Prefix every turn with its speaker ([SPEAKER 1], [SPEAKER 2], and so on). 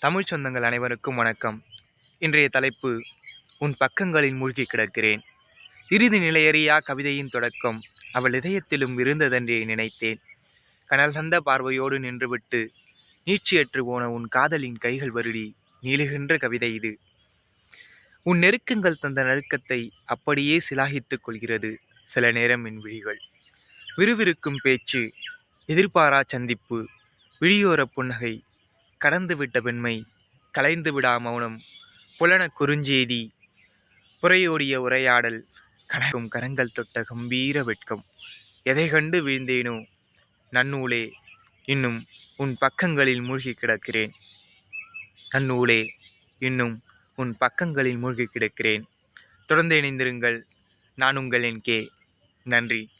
[SPEAKER 1] தமிழ் சொந்தங்கள் அனைவருக்கும் வணக்கம். இன்றைய தலைப்பு உன் பக்கங்களில் மூழ்கி கிடக்கிறேன். இறுதி நிலையறியா கவிதையின் தொடக்கம். அவள் இதயத்திலும் இருந்ததென்றே நினைத்தேன். கனல் சந்த பார்வையோடு நின்றுவிட்டு நீச்சியற்று போன உன் காதலின் கைகள் வருடி நீளுகின்ற கவிதை இது. உன் நெருக்கங்கள் தந்த நெருக்கத்தை அப்படியே சிலாகித்துக் கொள்கிறது சில நேரம் என் விழிகள். விறுவிறுக்கும் பேச்சு எதிர்பாரா சந்திப்பு விழியோர புன்னகை கடந்துவிட்ட பெண்மை கலைந்து விடா மௌனம். புலன குறுஞ்செய்தி புறையோடிய உரையாடல் கணக்கும் கரங்கள் தொட்ட கம்பீர வெட்கம். எதை கண்டு வீழ்ந்தேனோ நன்னூலே இன்னும் உன் பக்கங்களில் மூழ்கி கிடக்கிறேன். நன்னூலே இன்னும் உன் பக்கங்களில் மூழ்கி கிடக்கிறேன். தொடர்ந்து இணைந்திருங்கள் நான் உங்கள் என் கே. நன்றி.